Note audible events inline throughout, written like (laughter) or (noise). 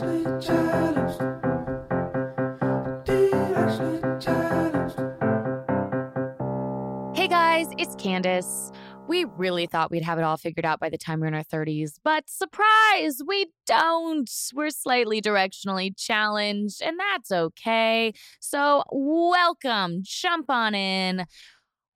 Hey guys, it's Candace. We really thought we'd have it all figured out by the time we're in our 30s, but surprise, we don't. We're slightly directionally challenged, and that's okay. So, welcome, jump on in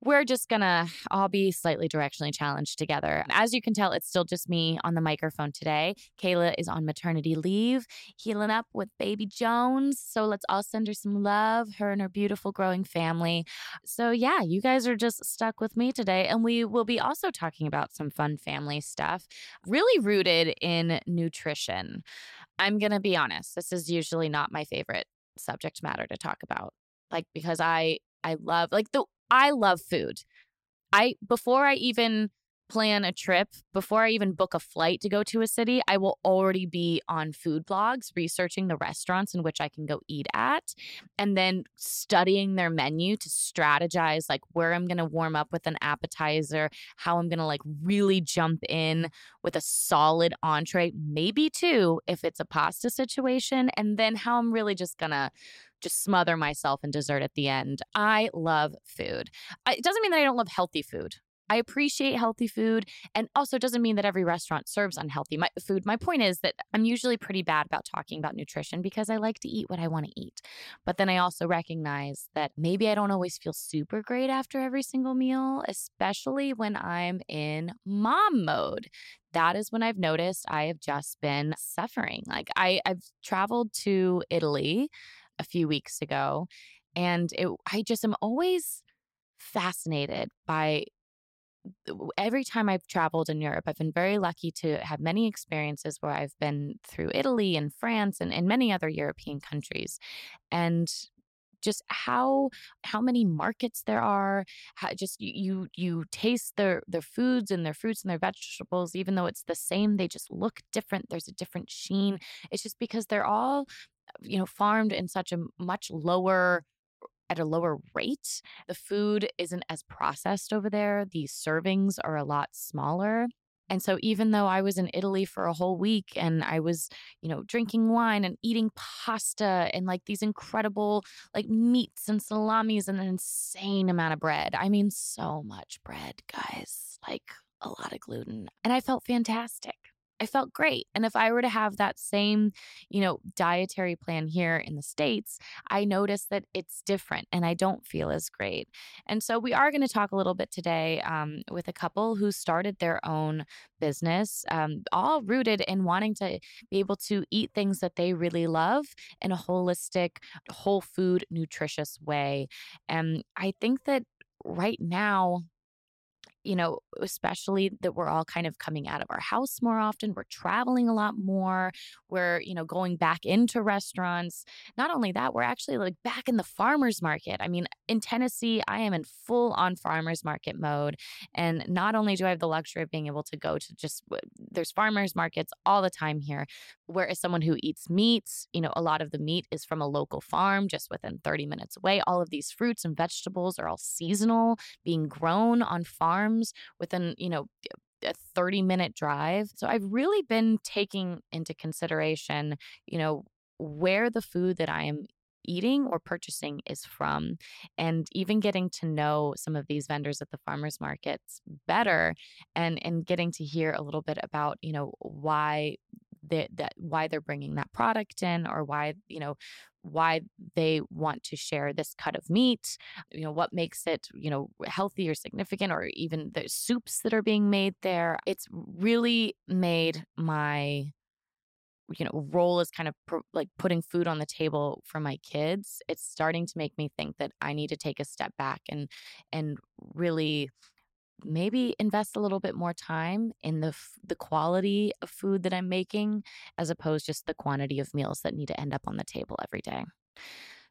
we're just gonna all be slightly directionally challenged together. As you can tell, it's still just me on the microphone today. Kayla is on maternity leave, healing up with baby Jones. So let's all send her some love, her and her beautiful growing family. So, yeah, you guys are just stuck with me today. And we will be also talking about some fun family stuff, really rooted in nutrition. I'm gonna be honest, this is usually not my favorite subject matter to talk about. Like, because I I love like the I love food. I before I even plan a trip, before I even book a flight to go to a city, I will already be on food blogs researching the restaurants in which I can go eat at and then studying their menu to strategize like where I'm going to warm up with an appetizer, how I'm going to like really jump in with a solid entree, maybe two if it's a pasta situation, and then how I'm really just going to just smother myself in dessert at the end. I love food. It doesn't mean that I don't love healthy food. I appreciate healthy food and also doesn't mean that every restaurant serves unhealthy my, food. My point is that I'm usually pretty bad about talking about nutrition because I like to eat what I want to eat. But then I also recognize that maybe I don't always feel super great after every single meal, especially when I'm in mom mode. That is when I've noticed I have just been suffering. Like I, I've traveled to Italy a few weeks ago. And it, I just am always fascinated by every time I've traveled in Europe, I've been very lucky to have many experiences where I've been through Italy and France and, and many other European countries. And just how how many markets there are how just you you taste their their foods and their fruits and their vegetables even though it's the same they just look different there's a different sheen it's just because they're all you know farmed in such a much lower at a lower rate. The food isn't as processed over there. The servings are a lot smaller. And so even though I was in Italy for a whole week and I was, you know, drinking wine and eating pasta and like these incredible like meats and salamis and an insane amount of bread. I mean so much bread, guys. Like a lot of gluten. And I felt fantastic. I felt great. And if I were to have that same, you know, dietary plan here in the States, I notice that it's different and I don't feel as great. And so we are going to talk a little bit today um, with a couple who started their own business, um, all rooted in wanting to be able to eat things that they really love in a holistic, whole food, nutritious way. And I think that right now, you know, especially that we're all kind of coming out of our house more often. We're traveling a lot more. We're, you know, going back into restaurants. Not only that, we're actually like back in the farmer's market. I mean, in Tennessee, I am in full on farmer's market mode. And not only do I have the luxury of being able to go to just, there's farmer's markets all the time here. Whereas someone who eats meats, you know, a lot of the meat is from a local farm just within 30 minutes away. All of these fruits and vegetables are all seasonal, being grown on farms within, you know, a 30 minute drive. So I've really been taking into consideration, you know, where the food that I am eating or purchasing is from and even getting to know some of these vendors at the farmers markets better and and getting to hear a little bit about you know why that that why they're bringing that product in or why you know why they want to share this cut of meat you know what makes it you know healthy or significant or even the soups that are being made there. It's really made my you know role as kind of pro- like putting food on the table for my kids. It's starting to make me think that i need to take a step back and and really maybe invest a little bit more time in the f- the quality of food that I'm making as opposed just the quantity of meals that need to end up on the table every day.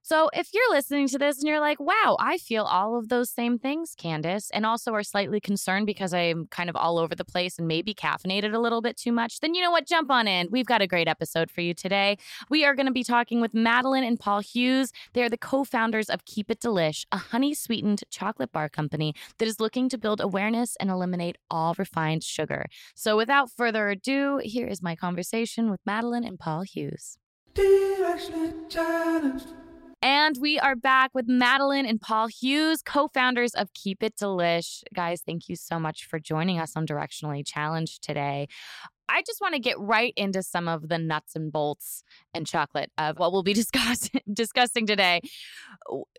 So if you're listening to this and you're like, wow, I feel all of those same things, Candace, and also are slightly concerned because I'm kind of all over the place and maybe caffeinated a little bit too much, then you know what? Jump on in. We've got a great episode for you today. We are going to be talking with Madeline and Paul Hughes. They're the co founders of Keep It Delish, a honey sweetened chocolate bar company that is looking to build awareness and eliminate all refined sugar. So without further ado, here is my conversation with Madeline and Paul Hughes. And we are back with Madeline and Paul Hughes, co founders of Keep It Delish. Guys, thank you so much for joining us on Directionally Challenged today. I just want to get right into some of the nuts and bolts and chocolate of what we'll be (laughs) discuss- discussing today.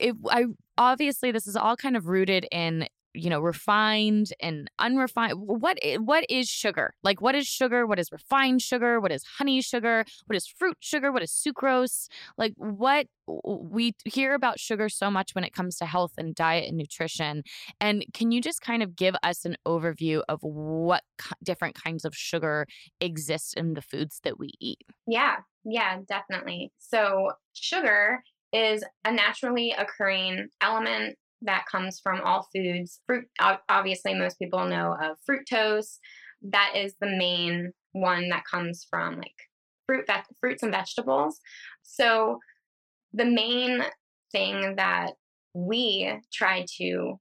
It, I obviously this is all kind of rooted in you know refined and unrefined what what is sugar? Like what is sugar? What is refined sugar? What is honey sugar? What is fruit sugar? What is sucrose? Like what we hear about sugar so much when it comes to health and diet and nutrition and can you just kind of give us an overview of what different kinds of sugar exist in the foods that we eat? Yeah yeah definitely. So sugar is a naturally occurring element that comes from all foods. Fruit, obviously, most people know of fructose. That is the main one that comes from like fruit, ve- fruits and vegetables. So, the main thing that we try to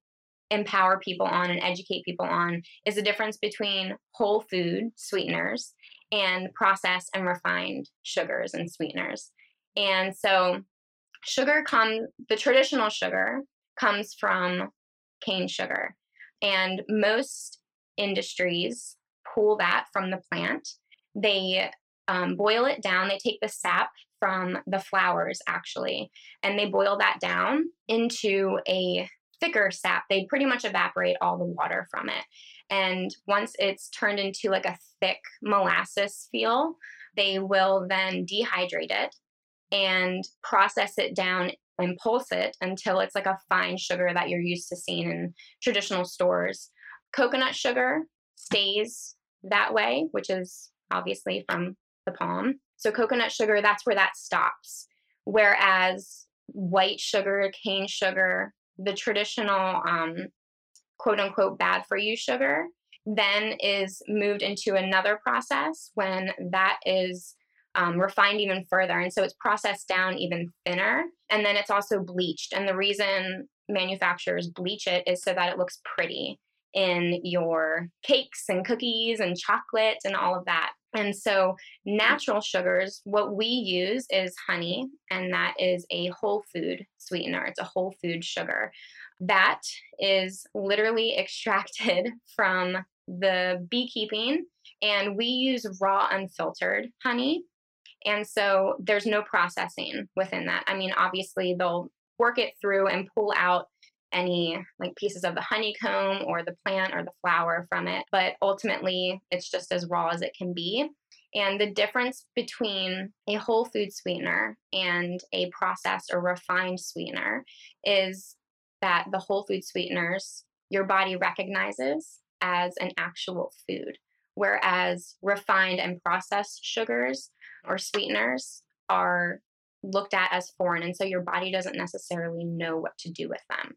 empower people on and educate people on is the difference between whole food sweeteners and processed and refined sugars and sweeteners. And so, sugar comes, the traditional sugar comes from cane sugar. And most industries pull that from the plant. They um, boil it down. They take the sap from the flowers, actually, and they boil that down into a thicker sap. They pretty much evaporate all the water from it. And once it's turned into like a thick molasses feel, they will then dehydrate it and process it down and pulse it until it's like a fine sugar that you're used to seeing in traditional stores. Coconut sugar stays that way, which is obviously from the palm. So, coconut sugar, that's where that stops. Whereas white sugar, cane sugar, the traditional um, quote unquote bad for you sugar, then is moved into another process when that is um, refined even further. And so it's processed down even thinner. And then it's also bleached. And the reason manufacturers bleach it is so that it looks pretty in your cakes and cookies and chocolate and all of that. And so, natural sugars, what we use is honey, and that is a whole food sweetener. It's a whole food sugar. That is literally (laughs) extracted from the beekeeping, and we use raw, unfiltered honey. And so, there's no processing within that. I mean, obviously, they'll work it through and pull out any like pieces of the honeycomb or the plant or the flower from it, but ultimately it's just as raw as it can be. And the difference between a whole food sweetener and a processed or refined sweetener is that the whole food sweeteners your body recognizes as an actual food, whereas refined and processed sugars or sweeteners are looked at as foreign. And so your body doesn't necessarily know what to do with them.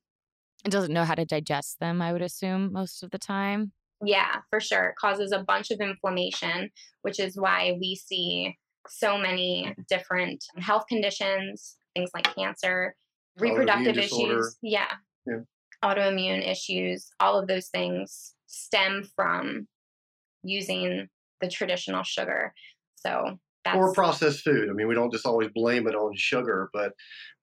It doesn't know how to digest them, I would assume, most of the time. Yeah, for sure. It causes a bunch of inflammation, which is why we see so many different health conditions, things like cancer, reproductive issues. Yeah. yeah. Autoimmune issues, all of those things stem from using the traditional sugar. So that's... or processed food. I mean, we don't just always blame it on sugar, but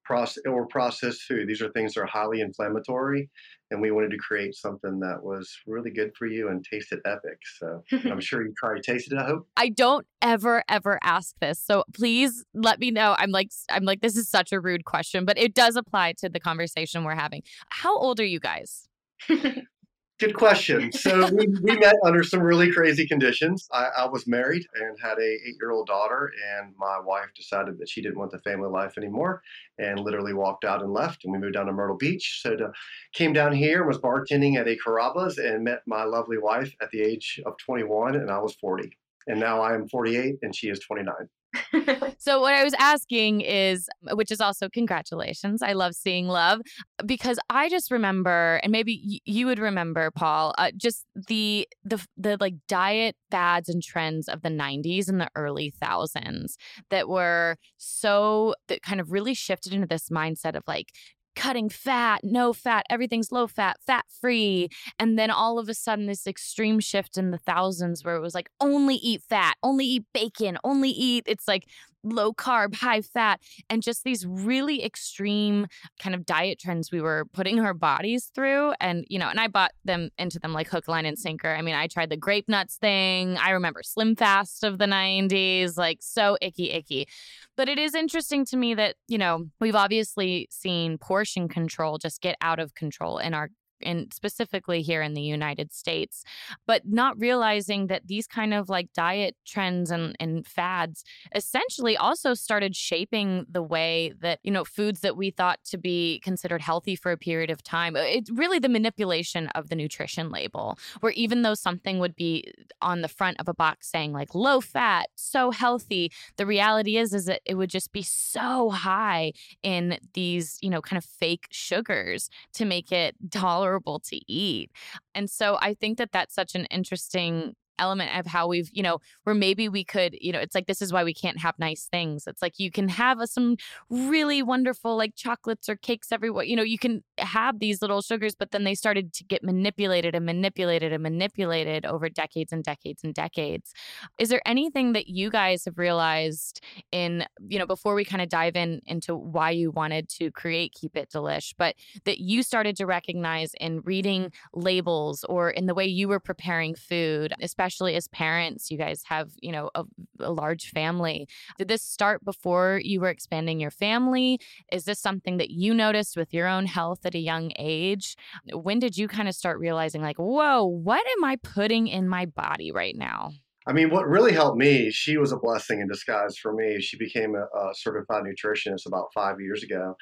process or processed food. These are things that are highly inflammatory, and we wanted to create something that was really good for you and tasted epic. So (laughs) I'm sure you probably tasted it. I hope. I don't ever ever ask this, so please let me know. I'm like I'm like this is such a rude question, but it does apply to the conversation we're having. How old are you guys? (laughs) Good question. (laughs) So we, we met under some really crazy conditions. I, I was married and had a eight year old daughter, and my wife decided that she didn't want the family life anymore, and literally walked out and left. And we moved down to Myrtle Beach. So to, came down here, and was bartending at a Carrabba's, and met my lovely wife at the age of 21, and I was 40. And now I am 48, and she is 29. (laughs) so what I was asking is which is also congratulations. I love seeing love because I just remember and maybe you would remember Paul uh, just the the the like diet fads and trends of the 90s and the early thousands that were so that kind of really shifted into this mindset of like cutting fat, no fat, everything's low fat, fat free. And then all of a sudden, this extreme shift in the thousands where it was like, only eat fat, only eat bacon, only eat, it's like low carb, high fat, and just these really extreme kind of diet trends we were putting our bodies through. And, you know, and I bought them into them like hook, line, and sinker. I mean, I tried the grape nuts thing. I remember Slim Fast of the 90s, like so icky, icky. But it is interesting to me that, you know, we've obviously seen portion control just get out of control in our and specifically here in the United States, but not realizing that these kind of like diet trends and, and fads essentially also started shaping the way that, you know, foods that we thought to be considered healthy for a period of time. Uh, it's really the manipulation of the nutrition label, where even though something would be on the front of a box saying like low fat, so healthy, the reality is is that it would just be so high in these, you know, kind of fake sugars to make it (laughs) tolerable to eat. And so I think that that's such an interesting element of how we've, you know, where maybe we could, you know, it's like this is why we can't have nice things. It's like you can have a, some really wonderful like chocolates or cakes everywhere. You know, you can have these little sugars, but then they started to get manipulated and manipulated and manipulated over decades and decades and decades. Is there anything that you guys have realized in, you know, before we kind of dive in into why you wanted to create Keep It Delish, but that you started to recognize in reading labels or in the way you were preparing food, especially especially as parents, you guys have, you know, a, a large family. Did this start before you were expanding your family? Is this something that you noticed with your own health at a young age? When did you kind of start realizing, like, whoa, what am I putting in my body right now? I mean, what really helped me, she was a blessing in disguise for me. She became a, a certified nutritionist about five years ago.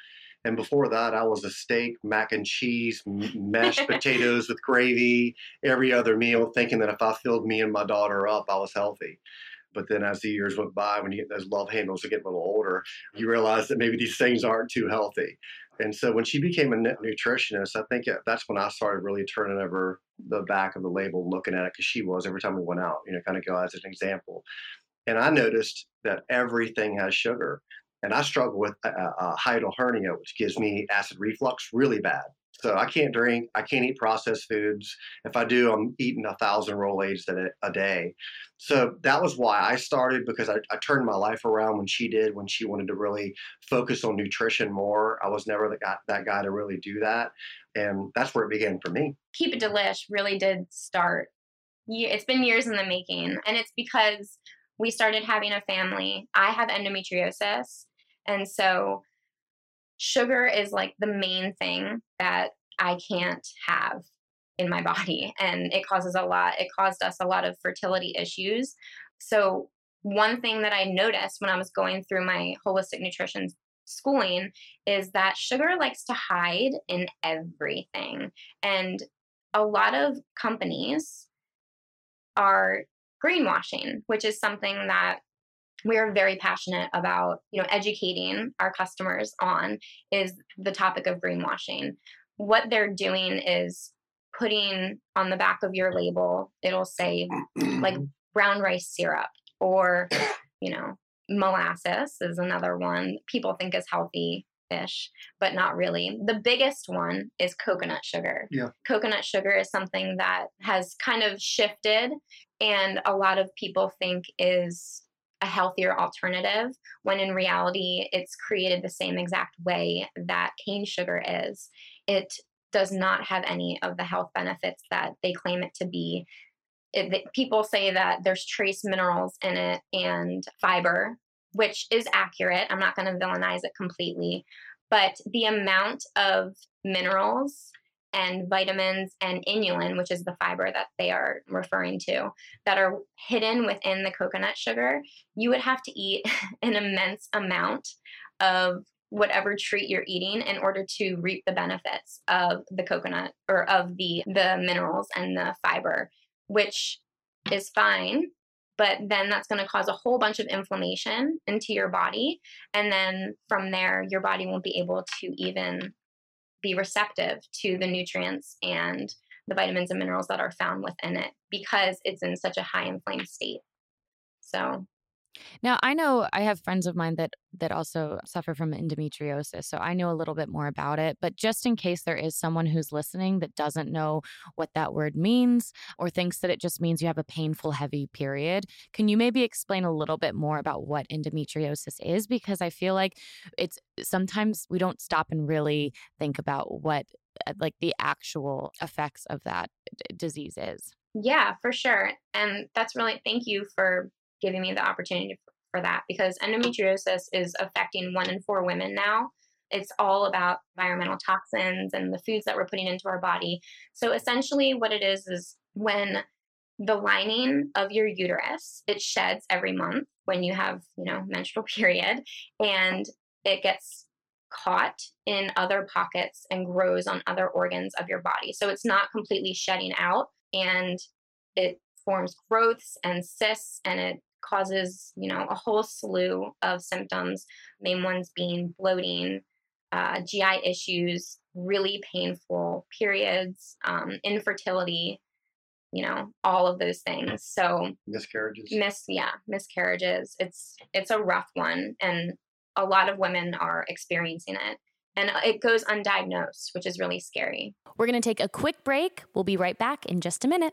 And before that, I was a steak, mac and cheese, mashed (laughs) potatoes with gravy every other meal, thinking that if I filled me and my daughter up, I was healthy. But then as the years went by, when you get those love handles are getting a little older, you realize that maybe these things aren't too healthy. And so when she became a nutritionist, I think that's when I started really turning over the back of the label, looking at it because she was every time we went out, you know, kind of go as an example. and I noticed that everything has sugar. And I struggle with a, a hiatal hernia, which gives me acid reflux really bad. So I can't drink, I can't eat processed foods. If I do, I'm eating a thousand Rolaids a, a day. So that was why I started because I, I, turned my life around when she did, when she wanted to really focus on nutrition more. I was never guy, that guy to really do that. And that's where it began for me. Keep It Delish really did start. It's been years in the making. And it's because we started having a family. I have endometriosis. And so sugar is like the main thing that I can't have in my (laughs) body. And it causes a lot, it caused us a lot of fertility issues. So, one thing that I noticed when I was going through my holistic nutrition schooling is that sugar likes to hide in everything. And a lot of companies are greenwashing, which is something that we are very passionate about you know educating our customers on is the topic of greenwashing. What they're doing is putting on the back of your label it'll say like (clears throat) brown rice syrup or you know molasses is another one. People think is healthy fish but not really. The biggest one is coconut sugar. Yeah. Coconut sugar is something that has kind of shifted and a lot of people think is a healthier alternative when in reality it's created the same exact way that cane sugar is. It does not have any of the health benefits that they claim it to be. It, people say that there's trace minerals in it and fiber, which is accurate. I'm not going to villainize it completely, but the amount of minerals and vitamins and inulin, which is the fiber that they are referring to, that are hidden within the coconut sugar, you would have to eat (laughs) an immense amount of whatever treat you're eating in order to reap the benefits of the coconut or of the the minerals and the fiber which is fine but then that's going to cause a whole bunch of inflammation into your body. And then from there your body won't be able to even be receptive to the nutrients and the vitamins and minerals that are found within it because it's in such a high inflamed state. So now I know I have friends of mine that that also suffer from endometriosis, so I know a little bit more about it, but just in case there is someone who's listening that doesn't know what that word means or thinks that it just means you have a painful heavy period, can you maybe explain a little bit more about what endometriosis is because I feel like it's sometimes we don't stop and really think about what uh, like the actual effects of that d- disease is. Yeah, for sure. And that's really thank you for giving me the opportunity for that because endometriosis is affecting one in four women now. It's all about environmental toxins and the foods that we're putting into our body. So essentially, what it is is when the lining of your uterus it sheds every month when you have you know menstrual (laughs) period and it gets caught in other pockets and grows on other organs of your body so it's not completely shedding out and it forms growths and cysts and it causes, you know, a whole slew of symptoms, main ones being bloating, uh, GI issues, really painful periods, um, infertility, you know, all of those things. So miscarriages. Miss, yeah, miscarriages. It's it's a rough one, and a lot of women are experiencing it. And it goes undiagnosed, which is really scary. We're going to take a quick break. We'll be right back in just a minute.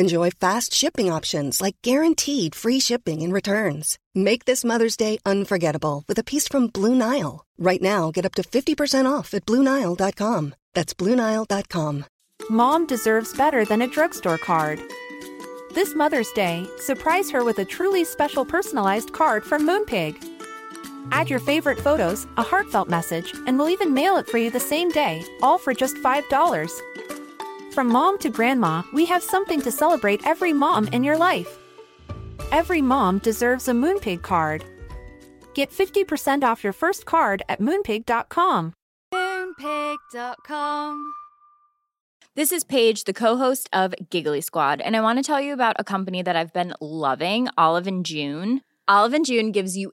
Enjoy fast shipping options like guaranteed free shipping and returns. Make this Mother's Day unforgettable with a piece from Blue Nile. Right now, get up to 50% off at BlueNile.com. That's BlueNile.com. Mom deserves better than a drugstore card. This Mother's Day, surprise her with a truly special personalized card from Moonpig. Add your favorite photos, a heartfelt message, and we'll even mail it for you the same day, all for just $5. From mom to grandma, we have something to celebrate every mom in your life. Every mom deserves a Moonpig card. Get 50% off your first card at moonpig.com. Moonpig.com. This is Paige, the co-host of Giggly Squad, and I want to tell you about a company that I've been loving, Olive and June. Olive and June gives you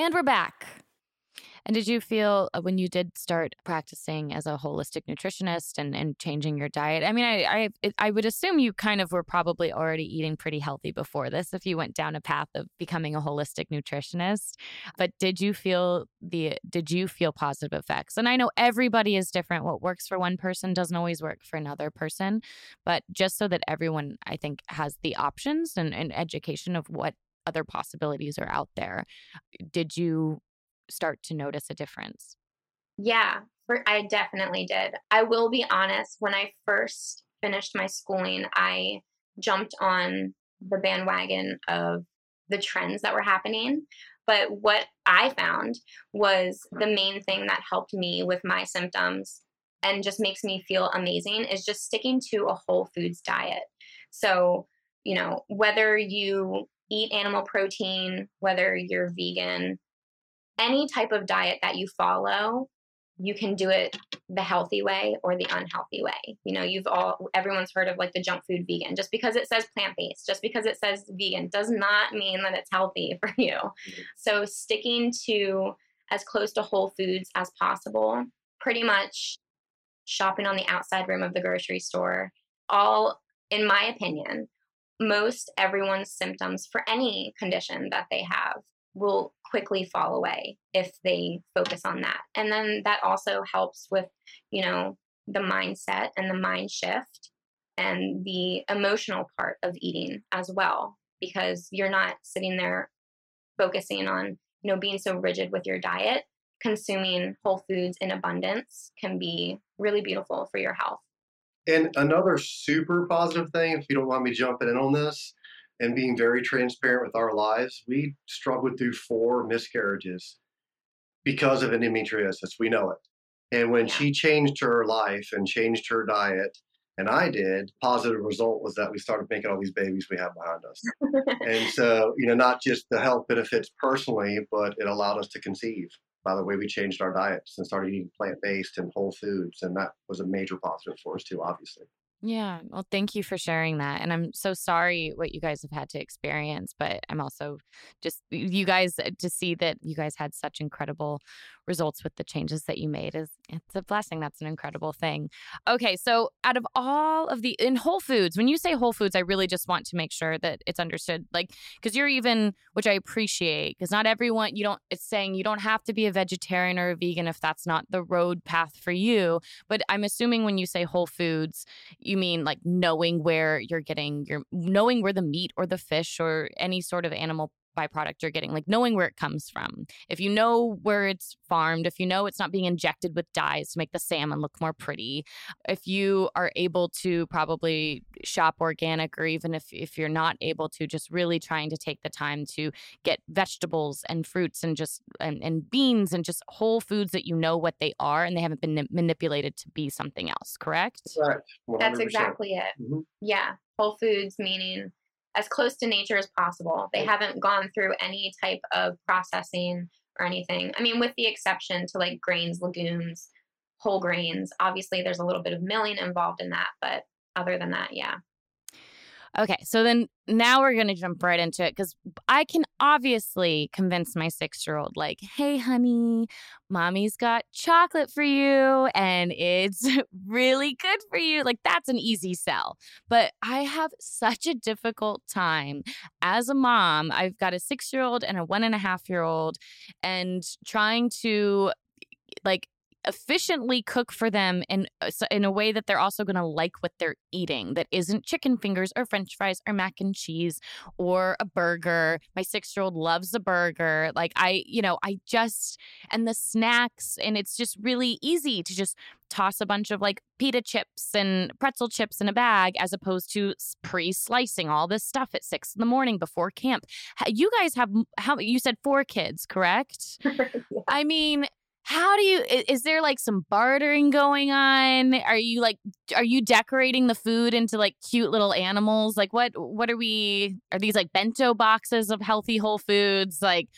And we're back. And did you feel uh, when you did start practicing as a holistic nutritionist and, and changing your diet? I mean, I, I I would assume you kind of were probably already eating pretty healthy before this if you went down a path of becoming a holistic nutritionist. But did you feel the did you feel positive effects? And I know everybody is different. What works for one person doesn't always work for another person. But just so that everyone I think has the options and, and education of what other possibilities are out there, did you start to notice a difference? Yeah, for, I definitely did. I will be honest, when I first finished my schooling, I jumped on the bandwagon of the trends that were happening. But what I found was the main thing that helped me with my symptoms and just makes me feel amazing is just sticking to a whole foods diet. So, you know, whether you eat animal protein, whether you're vegan, any type of diet that you follow, you can do it the healthy way or the unhealthy way. You know, you've all everyone's heard of like the junk food vegan. Just because it says plant-based, just because it says vegan does not mean that it's healthy (laughs) for you. Mm-hmm. So sticking to as close to whole foods as possible, pretty much shopping on the outside room of the grocery store, all, in my opinion, most everyone's symptoms for any condition that they have will quickly fall away if they focus on that. And then that also helps with, you know, the mindset and the mind shift and the emotional part of eating as well because you're not sitting there focusing on, you know, being so rigid with your diet. Consuming whole foods in abundance can be really beautiful for your health. And another super positive thing, if you don't mind me jumping in on this, and being very transparent with our lives, we struggled through four miscarriages because of endometriosis. We know it. And when she changed her life and changed her diet, and I did, positive result was that we started making all these babies we have behind us. and (laughs) so, you know, not just the health benefits personally, but it allowed us to conceive by the way we changed our diets and started eating plant based and whole foods. And that was a major positive for us too, obviously. Yeah. Well, thank you for sharing that. And I'm so sorry what you guys have had to experience, but I'm also just you guys uh, to see that you guys had such incredible results with the changes that you made is it's a blessing. That's an incredible thing. Okay, so out of all of the in Whole Foods, when you say Whole Foods, I really just want to make sure that it's understood like cuz you're even which I appreciate because not everyone you don't it's saying you don't have to be a vegetarian or a vegan if that's not the road path for you, but I'm assuming when you say Whole Foods, you mean like knowing where you're getting your knowing where the meat or the fish or any sort of animal byproduct you're getting, like knowing where it comes from. If you know where it's farmed, if you know it's not being injected with dyes to make the salmon look more pretty, if you are able to probably shop organic, or even if, if you're not able to, just really trying to take the time to get vegetables and fruits and just and, and beans and just whole foods that you know what they are and they haven't been manipulated to be something else, correct? Correct. That's exactly it. Mm-hmm. Yeah. Whole foods meaning as close to nature as possible. They haven't gone through any type of processing or anything. I mean, with the exception to like grains, legumes, whole grains. Obviously, there's a little bit of milling involved in that, but other than that, yeah. Okay, so then now we're going to jump right into it because I can obviously convince my six year old, like, hey, honey, mommy's got chocolate for you and it's (laughs) really good for you. Like, that's an easy sell. But I have such a difficult time as a mom. I've got a six year old and a one and a half year old, and trying to like efficiently cook for them in uh, in a way that they're also going to like what they're eating that isn't chicken fingers or french fries or mac and cheese or a burger my 6-year-old loves a burger like i you know i just and the snacks and it's just really easy to just toss a bunch of like pita chips and pretzel chips in a bag as opposed to pre-slicing all this stuff at six in the morning before camp. You guys have how you said four kids, correct? (laughs) yeah. I mean, how do you is there like some bartering going on? Are you like are you decorating the food into like cute little animals? Like what what are we are these like bento boxes of healthy whole foods? Like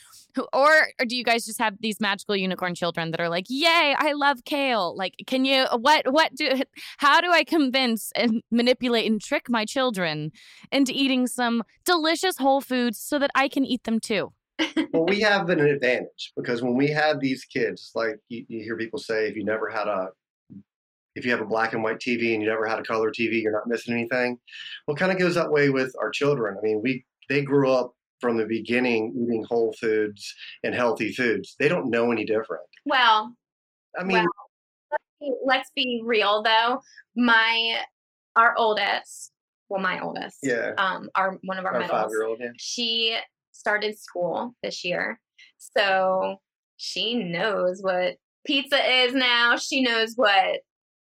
or, or do you guys just have these magical unicorn children that are like yay i love kale. Like can you what what do how do i convince and manipulate and trick my children into eating some delicious whole foods so that i can eat them too well, we have an advantage because when we had these kids, like you, you, hear people say, if you never had a, if you have a black and white TV and you never had a color TV, you're not missing anything. Well, kind of goes that way with our children. I mean, we they grew up from the beginning eating whole foods and healthy foods. They don't know any different. Well, I mean, well, let's, be, let's be real though. My our oldest, well, my oldest, yeah, um, our one of our, our five year old, yeah. she started school this year. So she knows what pizza is now. She knows what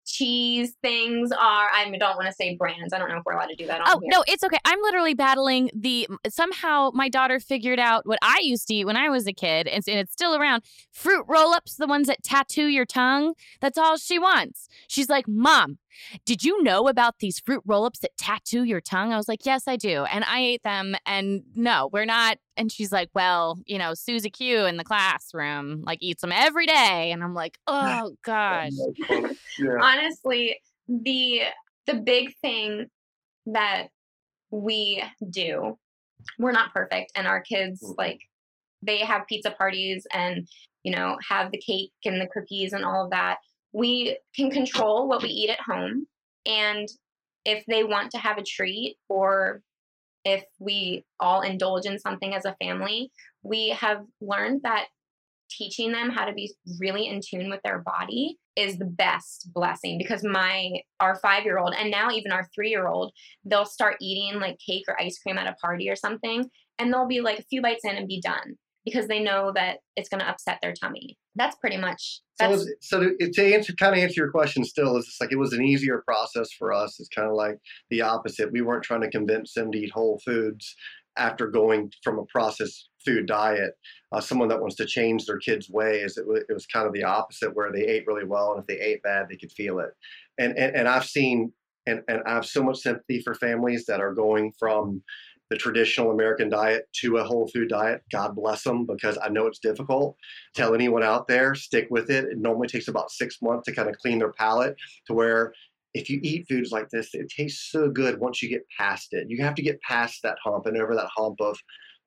cheese things are. I don't want to say brands. I don't know if we're allowed to do that. oh here. no, it's okay. I'm literally battling the. Somehow my daughter figured out what I used to eat when I was a kid, and, and it's still around. Fruit roll-ups, the ones that tattoo your tongue. That's all she wants. She's like, Mom, did you know about these fruit roll ups that tattoo your tongue? I was like, Yes, I do. And I ate them. And no, we're not. And she's like, Well, you know, Susie Q in the classroom like eats them every day. And I'm like, Oh gosh. yeah. Honestly, the the big thing that we do, we're not perfect. And our kids, mm-hmm. like, they have pizza parties and, you know, have the cake and the cookies and all of that we can control what we eat at home. And if they want to have a treat or if we all indulge in something as a family, we have learned that teaching them how to be really in tune with their body is the best blessing because my our 5-year-old and now even our 3-year-old they'll start eating like cake or ice cream at a party or something and they'll be like a few bites in and be done because they know that it's going to upset their tummy. That's pretty much. That's, so, so to, to answer, kind of answer your question, still is just like it was an easier process for us. It's kind of like the opposite. We weren't trying to convince them to eat whole foods after going from a processed food diet. Uh, someone that wants to change their kids' ways, it, w- it was kind of the opposite, where they ate really well, and if they ate bad, they could feel it. And and, and I've seen and, and I have so much sympathy for families that are going from the traditional American diet to a whole food diet. God bless them because I know it's difficult. Tell anyone out there, stick with it. It normally takes about six months to kind of clean their palate to where if you eat foods like this, it tastes so good once you get past it. You have to get past that hump and over that hump of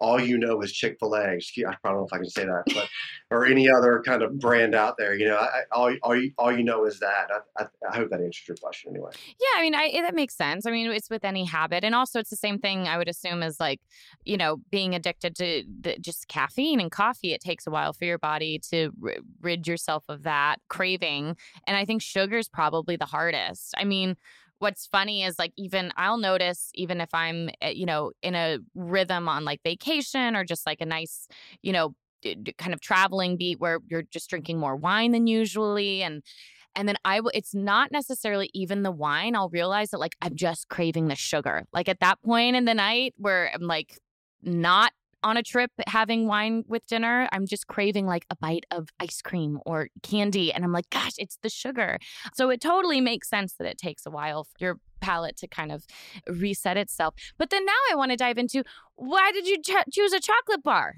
all you know is Chick Fil A. I don't know if I can say that, but or any other kind of brand out there. You know, I, all all you, all you know is that. I, I, I, hope that answers your question anyway. Yeah, I mean, I, that makes sense. I mean, it's with any habit, and also it's the same thing. I would assume as like, you know, being addicted to the, just caffeine and coffee. It takes a while for your body to r- rid yourself of that craving, and I think sugar is probably the hardest. I mean what's funny is like even I'll notice even if I'm eh, you know in a rhythm on like vacation or just like a nice you know kind of traveling beat where you're just drinking more wine than usually and and then I will it's not necessarily even the wine I'll realize that like I'm just craving the sugar. Like at that point in the night where I'm like not on a trip having wine with dinner, I'm just craving like a bite of ice cream or candy. And I'm like, gosh, it's the sugar. So it totally makes sense that it takes a while for your palate to kind of reset itself. But then now I want to dive into why did you ch- choose a chocolate bar?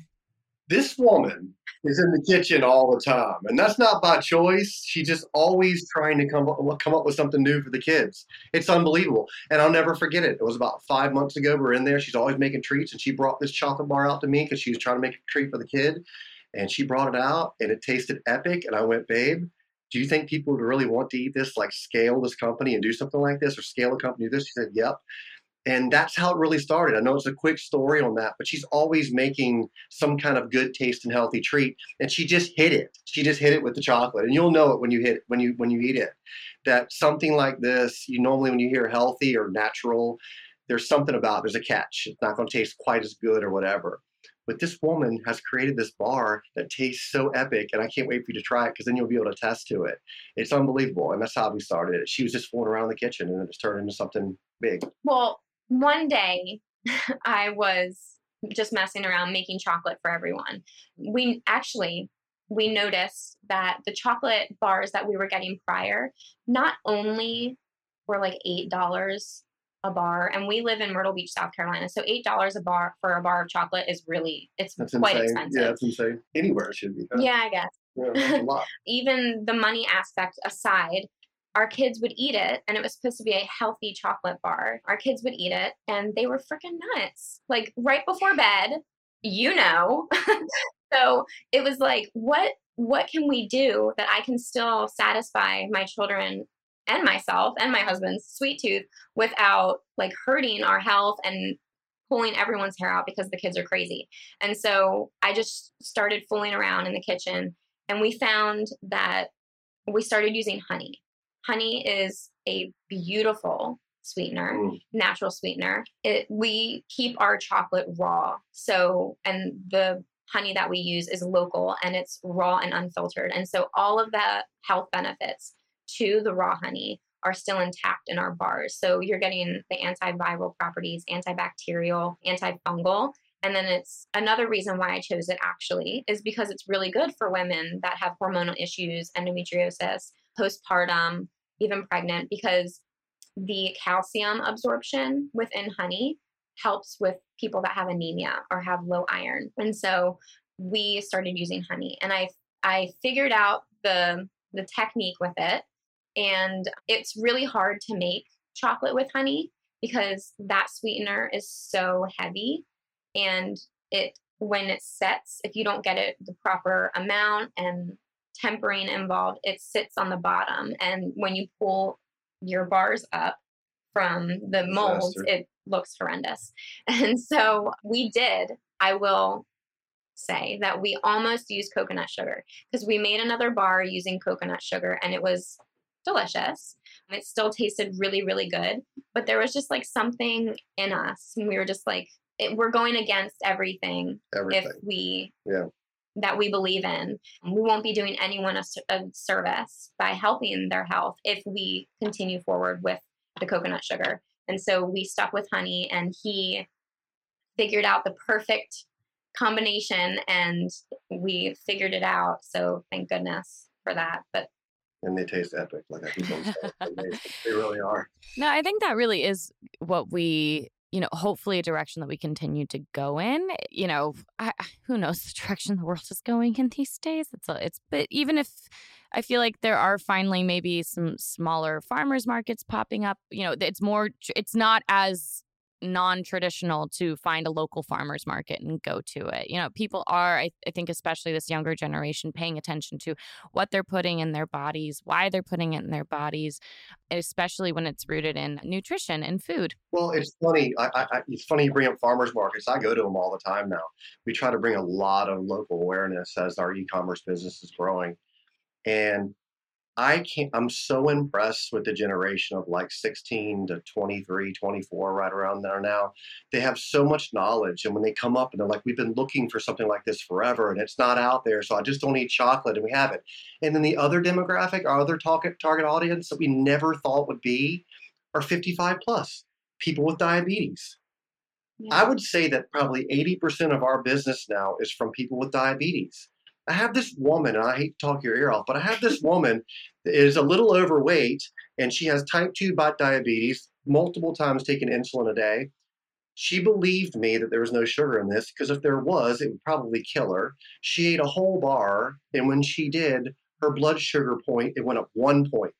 This woman is in the kitchen all the time, and that's not by choice. She's just always trying to come up, come up with something new for the kids. It's unbelievable, and I'll never forget it. It was about five months ago. We're in there. She's always making treats, and she brought this chocolate bar out to me because she was trying to make a treat for the kid, and she brought it out, and it tasted epic. And I went, babe, do you think people would really want to eat this? Like scale this company and do something like this, or scale a company do this? She said, yep. And that's how it really started. I know it's a quick story on that, but she's always making some kind of good taste and healthy treat. And she just hit it. She just hit it with the chocolate. And you'll know it when you hit when you when you eat it. That something like this, you normally when you hear healthy or natural, there's something about there's a catch. It's not going to taste quite as good or whatever. But this woman has created this bar that tastes so epic, and I can't wait for you to try it because then you'll be able to test to it. It's unbelievable, and that's how we started it. She was just fooling around in the kitchen, and it just turned into something big. Well, one day (laughs) I was just messing around making chocolate for everyone. We actually we noticed that the chocolate bars that we were getting prior not only were like eight dollars a bar and we live in myrtle beach south carolina so eight dollars a bar for a bar of chocolate is really it's That's quite insane. expensive Yeah, it's insane. Anywhere it should be. huh? yeah i guess Yeah, (laughs) even the money aspect aside, our kids would eat it and it was supposed to be a healthy chocolate bar. Our kids would eat it and they were freaking nuts. Like right before bed, you know. (laughs) so it was like, what what can we do that I can still satisfy my children and myself and my husband's sweet tooth without like hurting our health and pulling everyone's hair out because the kids are crazy. And so I just started fooling around in the kitchen and we found that we started using honey. Honey is a beautiful sweetener, Mm. natural sweetener. It, we keep our chocolate raw. So, and the honey that we use is local and it's raw and unfiltered. And so all of the health benefits to the raw honey are still intact in our bars. So you're getting the antiviral properties, antibacterial, antifungal. And then it's another reason why I chose it actually is because it's really good for women that have hormonal issues, endometriosis, postpartum, even pregnant, because the calcium absorption within honey helps with people that have anemia or have low iron. And so we started using honey and I I figured out the the technique with it and it's really hard to make chocolate with honey because that sweetener is so heavy and it when it sets if you don't get it the proper amount and tempering involved. It sits on the bottom. And when you pull your bars up from the molds, Disaster. it looks horrendous. (laughs) And so we did, I will say that we almost used coconut sugar because we made another bar using coconut sugar and it was delicious. It still tasted really, really good. But there was just like something in us. And we were just like, it, we're going against everything, Everything. if we Yeah. That we believe in. We won't be doing anyone a service by helping their health if we continue forward with the coconut sugar. And so we stuck with honey, and he figured out the perfect combination, and we figured it out. So thank goodness for that. But And they taste epic, like I keep on saying. They really are. (laughs) No, I think that really is what we, you know, hopefully a direction that we continue to go in. Eh, you know, mm-hmm. I, I- who knows the direction the world is going in these days? It's a, it's, but even if I feel like there are finally maybe some smaller farmers markets popping up, you know, it's more, it's not as non-traditional to find a local farmers market and go to it you know people are I, I think especially this younger generation paying attention to what they're putting in their bodies why they're putting it in their bodies especially when it's rooted in nutrition and food Well, it's funny. I, I, it's funny you bring up farmers markets. I go to them all the time now. We try to bring a lot of local awareness as our e-commerce business is growing, and I can't. I'm so impressed with the generation of like 16 to 23, 24, right around there now. They have so much knowledge, and when they come up and they're like, "We've been looking for something like this forever, and it's not out there, so I just don't eat chocolate, and we have it." And then the other demographic, our other target target audience that we never thought would be, are 55 plus people with diabetes. I would say that probably 80% of our business now is from people with diabetes. I have this woman, and I hate to talk your ear off, but I have this woman that is a little overweight and she has type 2 bi- diabetes, multiple times taking insulin a day. She believed me that there was no sugar in this because if there was, it would probably kill her. She ate a whole bar, and when she did, her blood sugar point, it went up one point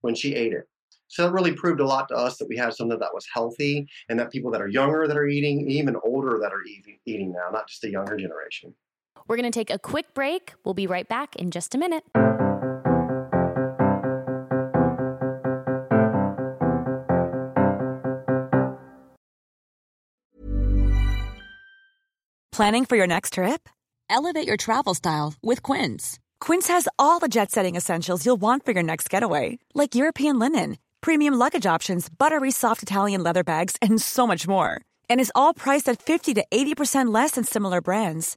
when she ate it. So that really proved a lot to us that we had something that was healthy and that people that are younger that are eating, even older that are eating now, not just the younger generation. We're going to take a quick break we'll be right back in just a minute Planning for your next trip? Elevate your travel style with Quince. Quince has all the jet setting essentials you'll want for your next getaway, like European linen, premium luggage options, buttery soft Italian leather bags, and so much more. And is all priced at 50 to 80% less than similar brands.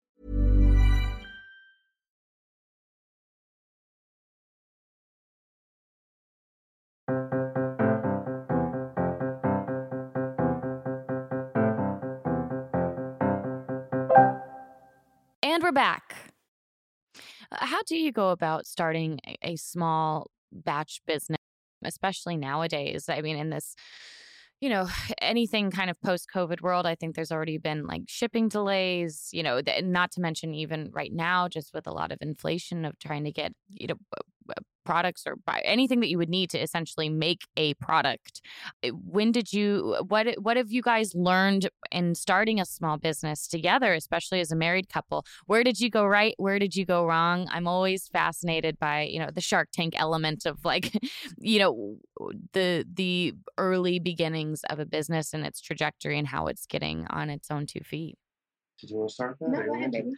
We're back. Uh, How do you go about starting a, a small batch business, especially nowadays? I mean, in this, you know, (sighs) anything kind of post COVID world, I think there's already been like shipping delays, you know, not to mention even right now, just with a lot of inflation of trying to get, you know, products or buy anything that you would need to essentially make a product. Eh, when did you what what have you guys learned in starting a small business together, especially as a married couple? Where did you go right? Where did you go wrong? I'm always fascinated by, you know, the Shark Tank element of like, (laughs) you know, the the early beginnings of a business and its trajectory and how it's getting on its own two feet. Did you want to start that? No, go ahead, baby.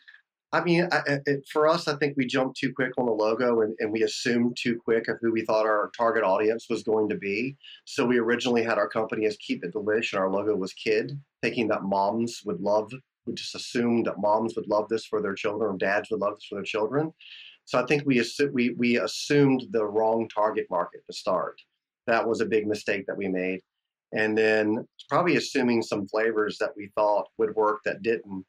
I mean, I, it, for us, I think we jumped too quick on the logo and, and, we assumed too quick of who we thought our target audience was going to be. So we originally had our company as Keep It Delish and our logo was Kid, thinking that moms would love, we just assumed that moms would love this for their children or dads would love this for their children. So I think we, assu- we, we assumed the wrong target market to start. That was a big mistake that we made. And then probably assuming some flavors that we thought would work that didn't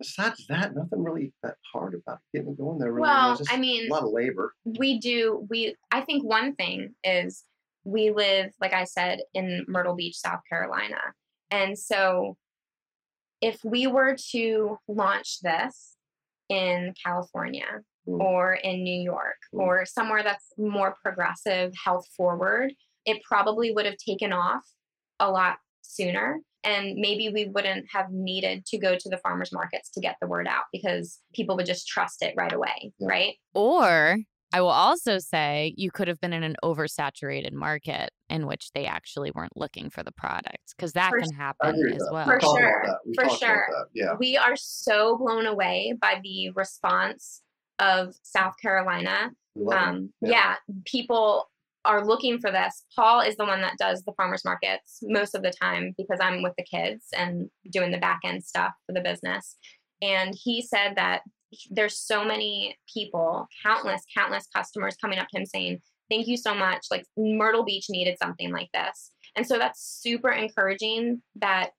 besides that, nothing really that hard about getting going there. Really. Well, I mean, a lot of labor. We do. We. I think one thing is we live, like I said, in Myrtle Beach, South Carolina, and so if we were to launch this in California mm. or in New York mm. or somewhere that's more progressive, health forward, it probably would have taken off a lot sooner and maybe we wouldn't have needed to go to the farmers markets to get the word out because people would just trust it right away yeah. right or I will also say you could have been in an oversaturated market in which they actually weren't looking for the product because that for can happen as well. For sure. For sure. Yeah. We are so blown away by the response of South Carolina. Um, yeah. yeah. People are looking for this, Paul is the one that does the farmers markets most of the time because I'm with the kids and doing the back end stuff for the business. And he said that there's so many people, countless, countless customers coming up to him saying, Thank you so much. Like Myrtle Beach needed something like this. And so that's super encouraging that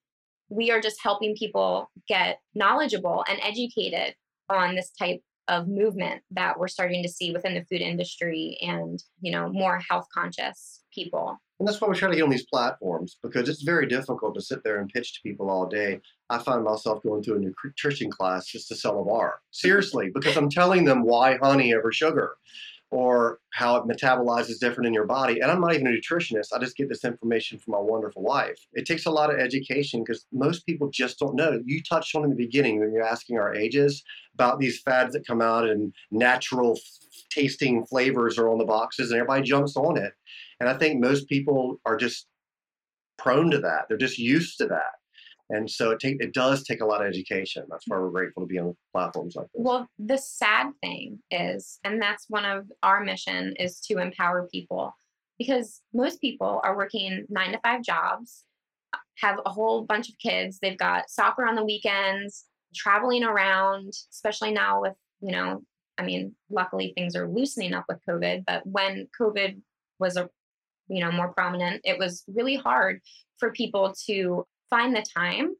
we are just helping people get knowledgeable and educated on this type of movement that we're starting to see within the food industry and you know more health conscious people. And that's why we try to get on these platforms because it's very difficult to sit there and pitch to people all day i find myself going through a nutrition class just to sell a bar. Seriously because i'm telling them why honey over sugar or how it metabolizes different in your body. And I'm not even a nutritionist. I just get this information from my wonderful wife. It takes a lot of education because most people just don't know. You touched on in the beginning when you're asking our ages about these fads that come out and natural f- tasting flavors are on the boxes and everybody jumps on it. And I think most people are just prone to that. They're just used to that. And so it take it does take a lot of education. That's why we're grateful to be on platforms like this. Well, the sad thing is, and that's one of our mission is to empower people because most people are working nine to five jobs, have a whole bunch of kids. They've got soccer on the weekends, traveling around, especially now with, you know, I mean, luckily things are loosening up with COVID, but when COVID was a you know more prominent, it was really hard for people to find the time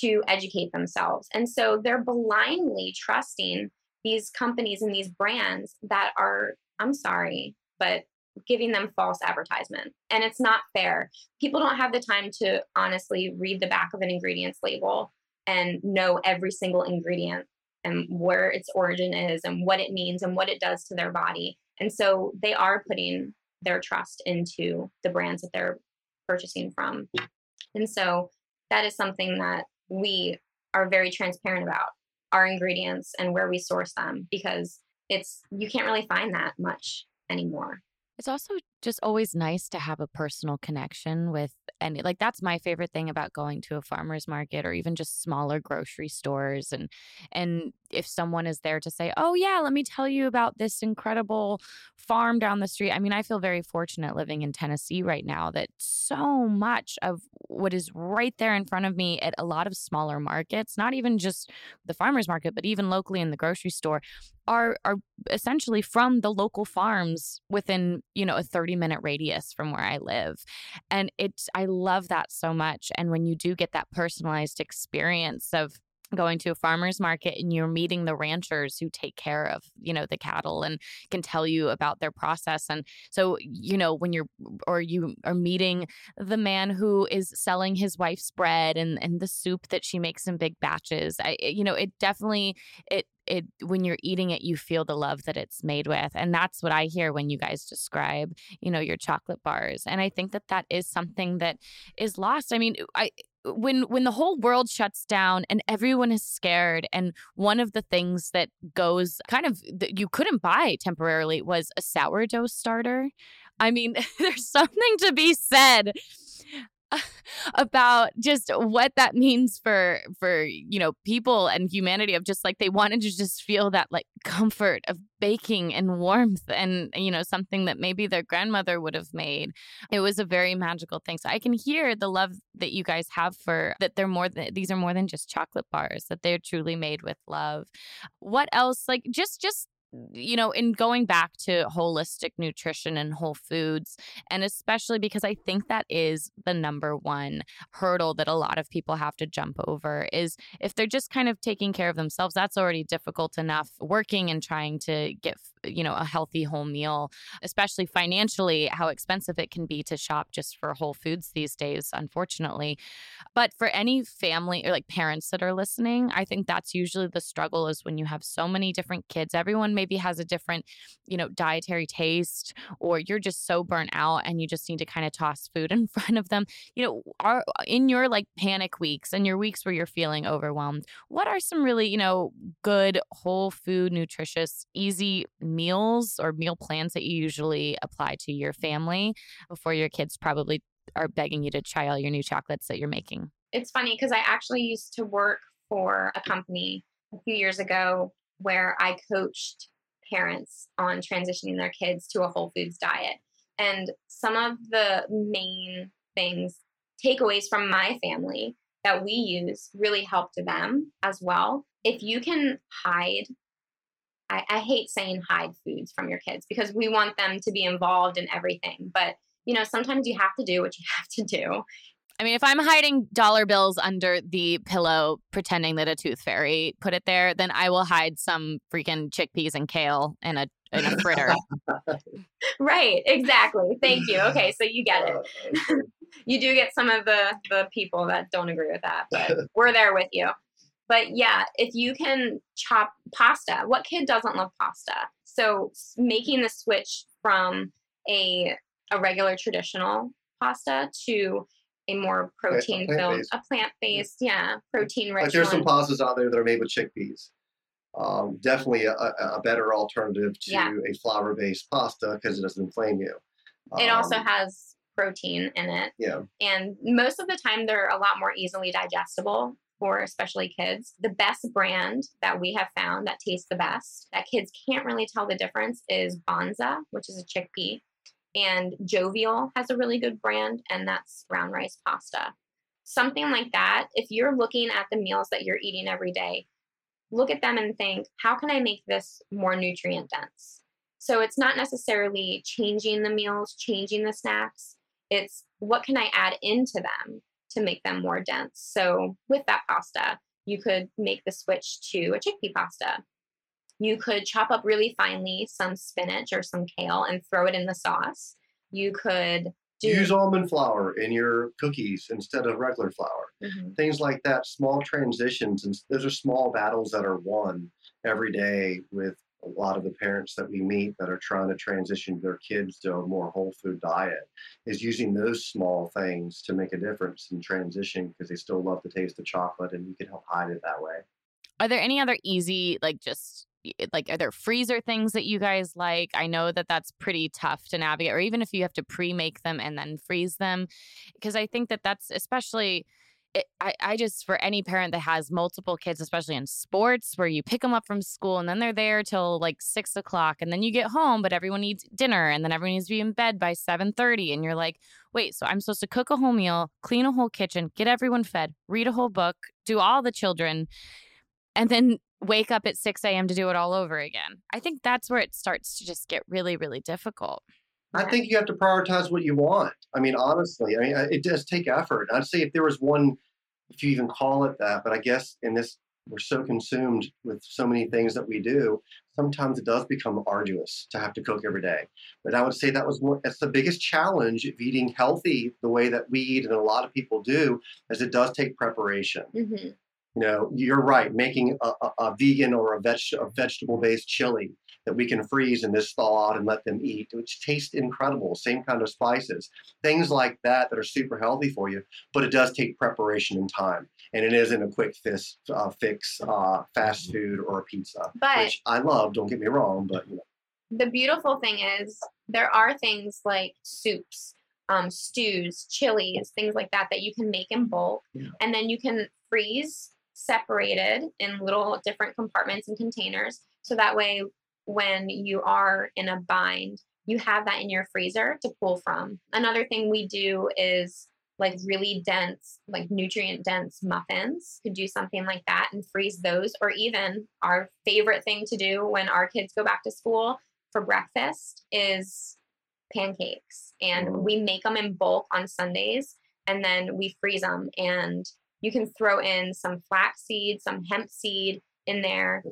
to educate themselves. And so they're blindly trusting these companies and these brands that are, I'm sorry, but giving them false advertisement. And it's not fair. People don't have the time to honestly read the back of an ingredients label and know every single ingredient and where its origin is and what it means and what it does to their body. And so they are putting their trust into the brands that they're purchasing from. And so that is something that we are very transparent about our ingredients and where we source them because it's you can't really find that much anymore. It's also just always nice to have a personal connection with any like that's my favorite thing about going to a farmers market or even just smaller grocery stores and and if someone is there to say oh yeah let me tell you about this incredible farm down the street. I mean i feel very fortunate living in tennessee right now that so much of what is right there in front of me at a lot of smaller markets not even just the farmers market but even locally in the grocery store are are essentially from the local farms within you know a 30 minute radius from where i live and it's i love that so much and when you do get that personalized experience of going to a farmers market and you're meeting the ranchers who take care of you know the cattle and can tell you about their process and so you know when you're or you are meeting the man who is selling his wife's bread and and the soup that she makes in big batches i you know it definitely it it when you're eating it you feel the love that it's made with and that's what i hear when you guys describe you know your chocolate bars and i think that that is something that is lost. I mean uh, i uh, when when the whole world shuts down and everyone is scared and one of the things that goes kind of that you couldn't buy temporarily was a sourdough starter i mean (laughs) there's something to be said (laughs) about just what that means for for you know people and humanity of just like they wanted to just feel that like comfort of baking and warmth and you know something that maybe their grandmother would have made. It was a very magical thing. So i can hear the love that you guys have for that they're more than these are more than just chocolate bars that they're truly made with love. What else? Like just just you know, in going back to holistic nutrition and whole foods, and especially because I think that is the number one hurdle that a lot of people have to jump over is if they're just kind of taking care of themselves, that's already difficult enough working and trying to get, you know, a healthy whole meal, especially financially, how expensive it can be to shop just for whole foods these days, unfortunately. But for any family or like parents that are listening, I think that's usually the struggle is when you have so many different kids, everyone maybe has a different, you know, dietary taste, or you're just so burnt out and you just need to kind of toss food (laughs) in front of them. You know, are in your like panic weeks and your weeks where you're feeling overwhelmed, what are some really, you know, good whole food, nutritious, easy meals or meal plans that you usually apply to your family before your kids probably are begging you to try all your new chocolates that you're making? It's funny because I actually used to work for a company a few years ago where I coached parents on transitioning their kids to a whole foods diet. And some of the main things, takeaways from my family that we use really helped them as well. If you can hide, I, I hate saying hide foods from your kids because we want them to be involved in everything. But you know, sometimes you have to do what you (laughs) have to do. I mean, if I'm hiding dollar bills under the pillow, pretending that a tooth fairy put it there, then I will hide some freaking chickpeas and kale in a in a fritter. (laughs) right, exactly. Thank you. Okay, so you get it. Oh, (laughs) you do get some of the the people that don't agree with that, but we're there with you. But yeah, if you can chop pasta, what kid doesn't love pasta? So making the switch from a a regular traditional pasta to a more protein filled, a plant based, yeah, protein rich. Like there's some pastas out there that are made with chickpeas. Um, definitely a, a, better alternative to yeah. a flour based pasta because it doesn't inflame you. Um, it also um, has protein in it. Yeah. And most of the time, they're a lot more easily digestible for especially kids. The best brand that we have found that tastes the best, that kids can't really tell the difference, is Banza, which is a chickpea. And Jovial has a really good brand, and that's brown rice pasta. Something like that, if you're looking at the meals that you're eating every day, look at them and think, how can I make this more nutrient dense? So it's not necessarily changing the meals, changing the snacks. It's what can I add into them to make them more dense? So with that pasta, you could make the switch to a chickpea pasta. You could chop up really finely some spinach or some kale and throw it in the sauce. You could do... use almond flour in your cookies instead of regular flour. Mm-hmm. Things like that, small transitions, and those are small battles that are won every day with a lot of the parents that we meet that are trying to transition their kids to a more whole food diet is using those small things to make a difference in transition because they still love the taste of chocolate and you can help hide it that way. Are there any other easy, like just like are there freezer things that you guys like i know that that's pretty tough to navigate or even if you have to pre-make them and then freeze them because i think that that's especially I, I just for any parent that has multiple kids especially in sports where you pick them up from school and then they're there till like six o'clock and then you get home but everyone needs dinner and then everyone needs to be in bed by 7.30 and you're like wait so i'm supposed to cook a whole meal clean a whole kitchen get everyone fed read a whole book do all the children and then wake up at 6 a.m. to do it all over again. I think that's where it starts to just get really, really difficult. I think you have to prioritize what you want. I mean, honestly, I mean, it does take effort. I'd say if there was one, if you even call it that, but I guess in this, we're so consumed with so many things that we do. Sometimes it does become arduous to have to cook every day. But I would say that was one, that's the biggest challenge of eating healthy the way that we eat and a lot of people do, is it does take preparation. Mm-hmm You know, you're right. Making a, a, a vegan or a, veg, a vegetable-based chili that we can freeze and just thaw out and let them eat, which tastes incredible. Same kind of spices, things like that that are super healthy for you. But it does take preparation and time, and it isn't a quick fix, uh, fix uh, fast food or a pizza, But- which I love. Don't get me wrong, but you know, the beautiful thing is there are things like soups um, stews chilies things like that that you can make in bulk and then you can freeze separated in little different compartments and containers so that way when you are in a bind you have that in your freezer to pull from. Another thing we do is like really dense like nutrient dense muffins. Could do something like that and freeze those or even our favorite thing to do when our kids go back to school for breakfast is pancakes. And mm. we make them in bulk on sundays and then we freeze them and you can throw in some flax seed some hemp seed in there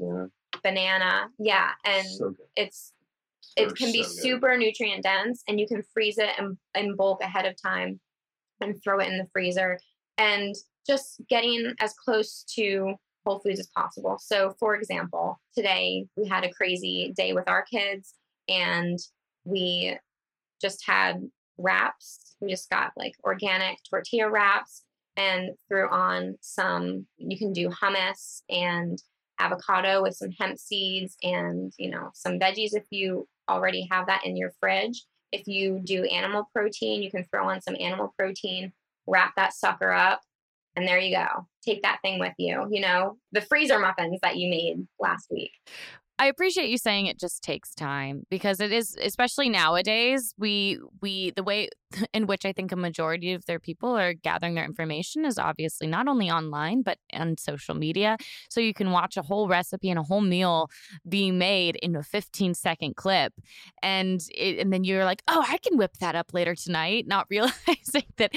banana. Yeah and So it's They're it can be so super nutrient dense and you can freeze it in, in bulk ahead of time and throw it in the freezer and just getting as close to whole foods as possible. So for example today we had a crazy day with our kids and we just had wraps. We just got like organic tortilla wraps and threw on some you can do hummus and avocado with some hemp seeds and you know some veggies if you already have that in your fridge. If you do animal protein you can throw on some animal protein wrap that sucker up and there you go. Take that thing with you you know? The freezer muffins that you made last week I appreciate you saying it just takes time because it is especially nowadays we we the way (laughs) in which I think a majority of their people are gathering their information is obviously not only online but on social media. So you can watch a whole recipe and a whole meal being made in a 15 second clip. And it, and then you're like oh I can whip that up later tonight not (laughs) realizing that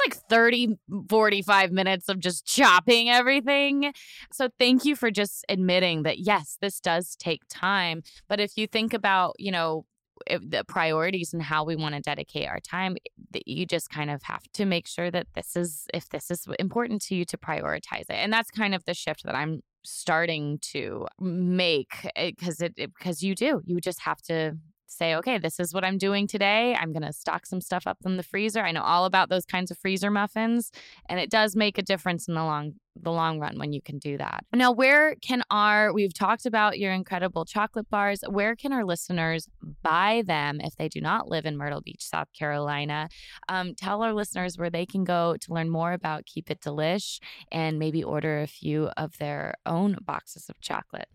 it's like 30 45 minutes of just chopping everything. So thank you for just admitting that yes this does take time. But if you think about you know the priorities and how we want to dedicate our time eh, that you just kind of have to make sure that this is if this is important to you to prioritize it. And that's kind of the shift that i'm starting to make eh, because it because you do. You just have to say okay this is what i'm doing today. I'm going to stock some stuff up in the freezer. I know all about those kinds of freezer muffins and it does make a difference in the long the long run when you can do that. Now where can our we've talked about your incredible chocolate bars. Where can our listeners buy them if they do not live in myrtle beach south carolina? Um, tell our listeners where they can go to learn more about keep it delish and maybe order a few of their own boxes of chocolate.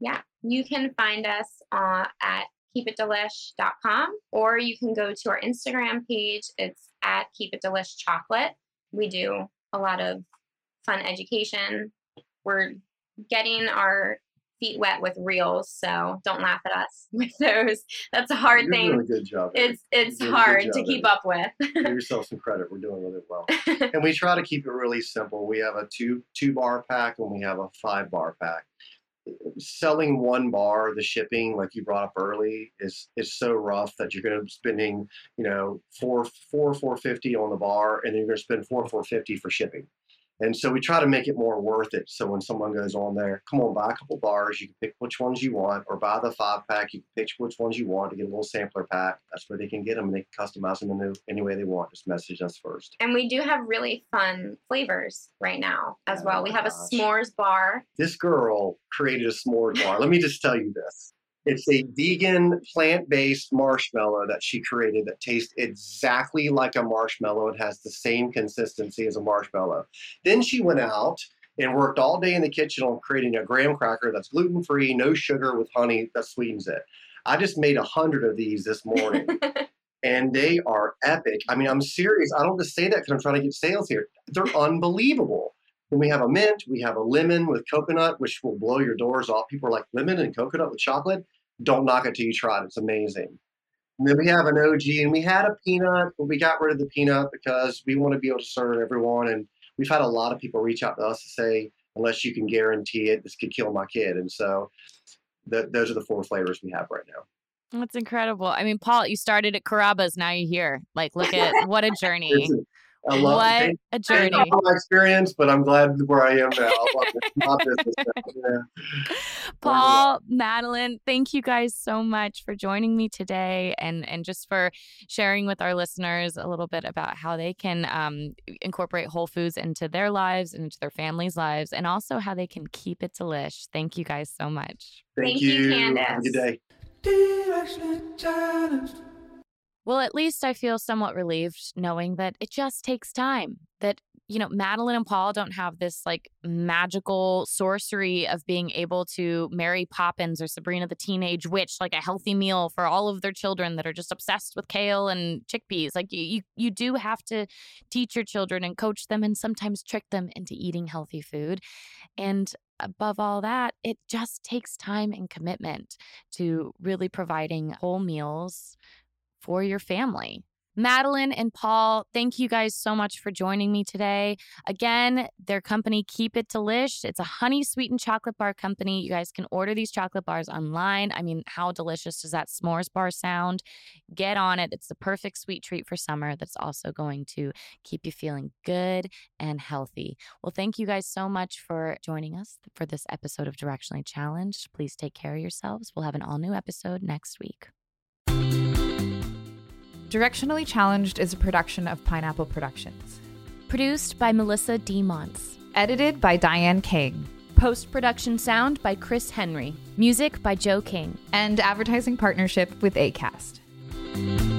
Yeah you can find us uh, at keepitdelish.com or you can go to our instagram page it's at keep it delish chocolate we do a lot of fun education we're getting our feet wet with reels so don't laugh at us (laughs) with those that's a hard You're thing doing a good job. it's it's You're doing a good hard to keep up with Give (laughs) yourself some credit. We're doing really well. (laughs) and we try to keep it really simple. We have a two two bar pack and we have a five bar pack. Selling one bar, the shipping, like you brought up early, is is so rough that you're going to be spending, you know, four four four fifty on the bar, and then you're going to spend four four fifty for shipping. And so we try to make it more worth it. So when someone goes on there, come on, buy a couple bars. You can pick which ones you want, or buy the five pack. You can pick which ones you want to get a little sampler pack. That's where they can get them, and they can customize them in any way they want. Just message us first. and we do have really fun flavors right now as oh well we have a s'mores bar This girl created a s'mores bar. Let me just tell you this. It's a vegan, plant based marshmallow that she created that tastes exactly like a marshmallow. It has the same consistency as a marshmallow. Then she went out and worked all day in the kitchen on creating a graham cracker that's gluten free, no sugar, with honey that sweetens it. I just made a hundred of these this morning. (laughs) and they are epic. I mean, I'm serious. I don't just say that because I'm trying to get sales here. They're unbelievable. Then we have a mint, we have a lemon with coconut, which will blow your doors off. People are like, lemon and coconut with chocolate? Don't knock it till you try it. It's amazing. And then we have an OG, and we had a peanut, but we got rid of the peanut because we want to be able to serve everyone. And we've had a lot of people reach out to us to say, unless you can guarantee it, this could kill my kid. And so th- those are the four flavors we have right now. That's incredible. I mean, Paul, you started at Carrabba's, now you're here. Like, look at what a journey. It's- I love what it. a journey. Not my experience, but I'm glad where I am now. I love it. It's my business (laughs) (laughs) now. Yeah. Paul, Madeline, thank you guys so much for joining me today and, and just for sharing with our listeners a little bit about how they can um, incorporate whole foods into their lives and into their families' lives, and also how they can keep it delish. Thank you guys so much. Thank, Thank you, you. Candace. Have a good day. Well, at least I feel somewhat relieved knowing that it just takes time. That, you know, Madeline and Paul don't have this like magical sorcery of being able to Mary Poppins or Sabrina the Teenage Witch, like a healthy meal for all of their children that are just obsessed with kale and chickpeas. Like you, you, do have to teach your children and coach them and sometimes trick them into eating healthy food. And above all that, it just takes time and commitment to really providing whole meals for your family. Madeline and Paul, thank you guys so much for joining me today. Again, their company Keep It Delish. It's a honey sweetened chocolate bar company. You guys can order these chocolate bars online. I mean, how delicious does that s'mores bar sound? Get on it. It's the perfect sweet treat for summer that's also going to keep you feeling good and healthy. Well, thank you guys so much for joining us for this episode of Directionally Challenged. Please take care of yourselves. We'll have an all new episode next week. Directionally Challenged is a production of Pineapple Productions. Produced by Melissa D. Monts. Edited by Diane King. Post production sound by Chris Henry. Music by Joe King. And advertising partnership with ACAST.